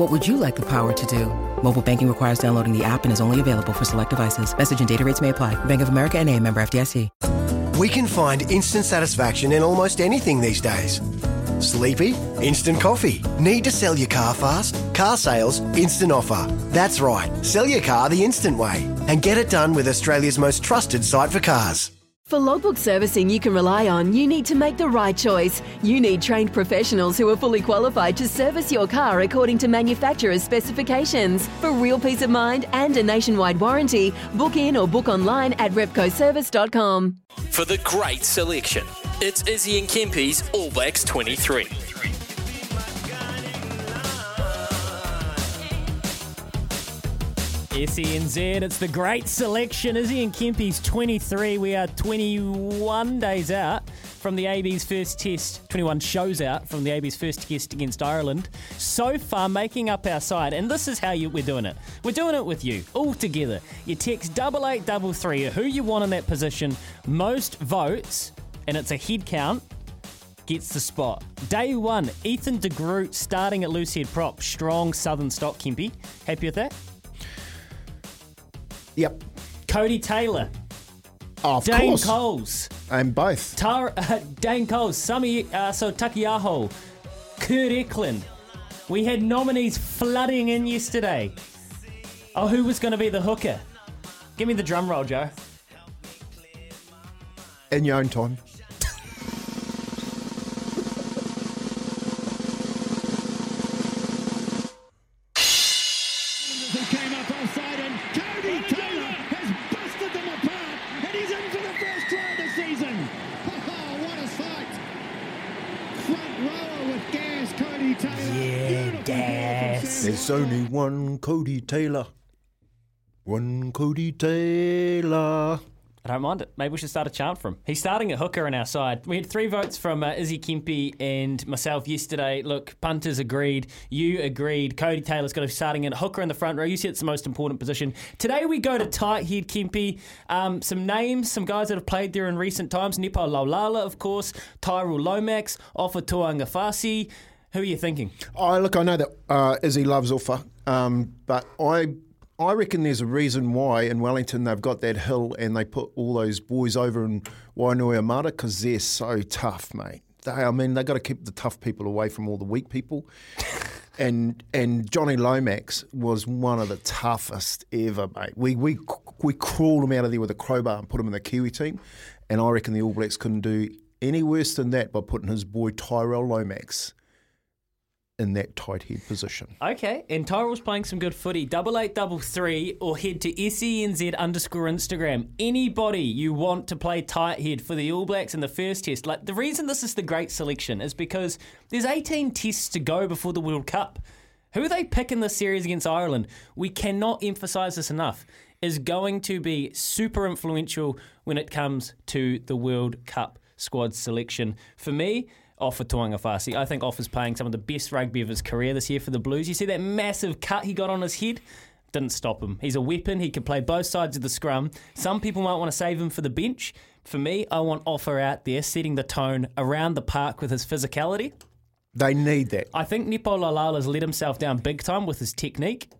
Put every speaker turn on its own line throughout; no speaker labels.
What would you like the power to do? Mobile banking requires downloading the app and is only available for select devices. Message and data rates may apply. Bank of America and a member FDIC.
We can find instant satisfaction in almost anything these days. Sleepy? Instant coffee. Need to sell your car fast? Car sales, instant offer. That's right. Sell your car the instant way and get it done with Australia's most trusted site for cars.
For logbook servicing you can rely on, you need to make the right choice. You need trained professionals who are fully qualified to service your car according to manufacturer's specifications. For real peace of mind and a nationwide warranty, book in or book online at repcoservice.com.
For the great selection, it's Izzy and Kempy's All Blacks 23.
SENZ, it's the great selection. Izzy and Kempy's 23. We are 21 days out from the AB's first test, 21 shows out from the AB's first test against Ireland. So far, making up our side, and this is how you, we're doing it. We're doing it with you, all together. You text double eight double three who you want in that position, most votes, and it's a head count gets the spot. Day one, Ethan de Groot starting at loose head prop. Strong southern stock, Kempy. Happy with that?
Yep.
Codie Taylor.
Oh, of
Dane
course.
Coles.
And both.
Tara, uh, Dane Coles. Sami uh, so Takiaho. Kurt Eklund. We had nominees flooding in yesterday. Oh, who was going to be the hooker? Give me the drum roll, Joe.
In your own time.
He came up offside
There's only one Codie Taylor. One Codie Taylor.
I don't mind it. Maybe we should start a chant for him. He's starting at hooker on our side. We had three votes from uh, Izzy Kempy and myself yesterday. Look, punters agreed. You agreed. Codie Taylor's got to be starting at hooker in the front row. You said it's the most important position. Today we go to tight head Kempy. Um, some names, some guys that have played there in recent times. Nepo Laulala, of course. Tyrel Lomax. Ofa Tu'ungafasi. Who are you thinking?
Oh, look, I know that uh, Izzy loves Uffa, um, but I I reckon there's a reason why in Wellington they've got that hill and they put all those boys over in Wainui because they're so tough, mate. They, I mean, they've got to keep the tough people away from all the weak people. and and Johnny Lomax was one of the toughest ever, mate. We we we crawled him out of there with a crowbar and put him in the Kiwi team, and I reckon the All Blacks couldn't do any worse than that by putting his boy Tyrel Lomax in that tight head position.
Okay, and Tyrel's playing some good footy. Double eight double three, or head to senz underscore Instagram. Anybody you want to play tight head for the All Blacks in the first test. Like the reason this is the great selection is because there's 18 tests to go before the World Cup. Who they pick in this series against Ireland? We cannot emphasise this enough. Is going to be super influential when it comes to the World Cup squad selection. For me, Ofa Tu'ungafasi. I think Ofa's playing some of the best rugby of his career this year for the Blues. You see that massive cut he got on his head? Didn't stop him. He's a weapon. He can play both sides of the scrum. Some people might want to save him for the bench. For me, I want Ofa out there setting the tone around the park with his physicality.
They need that.
I think Nepo Laulala's let himself down big time with his technique.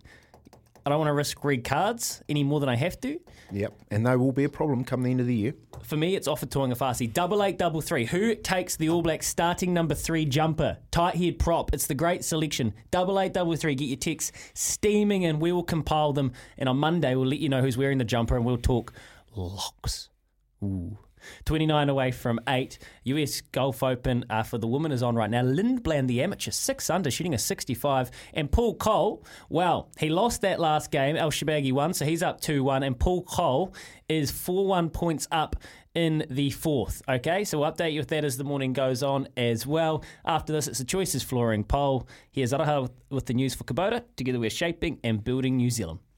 I don't want to risk red cards any more than I have to.
Yep, and they will be a problem come the end of the year.
For me, it's Ofa Tu'ungafasi. Double eight, double three. Who takes the All Blacks starting number three jumper? Tight head prop. It's the great selection. Double eight, double three. Get your texts steaming and we will compile them. And on Monday, we'll let you know who's wearing the jumper and we'll talk locks. Ooh. 29 away from 8. US Golf Open uh, for the women is on right now. Lindblad, the amateur, 6 under, shooting a 65. And Paul Coll, well, he lost that last game. ElShorbagy won, so he's up 2 1. And Paul Coll is 4 1 points up in the fourth. Okay, so we'll update you with that as the morning goes on as well. After this, it's the Choices Flooring poll. Here's Araha with the news for Kubota. Together we're shaping and building New Zealand.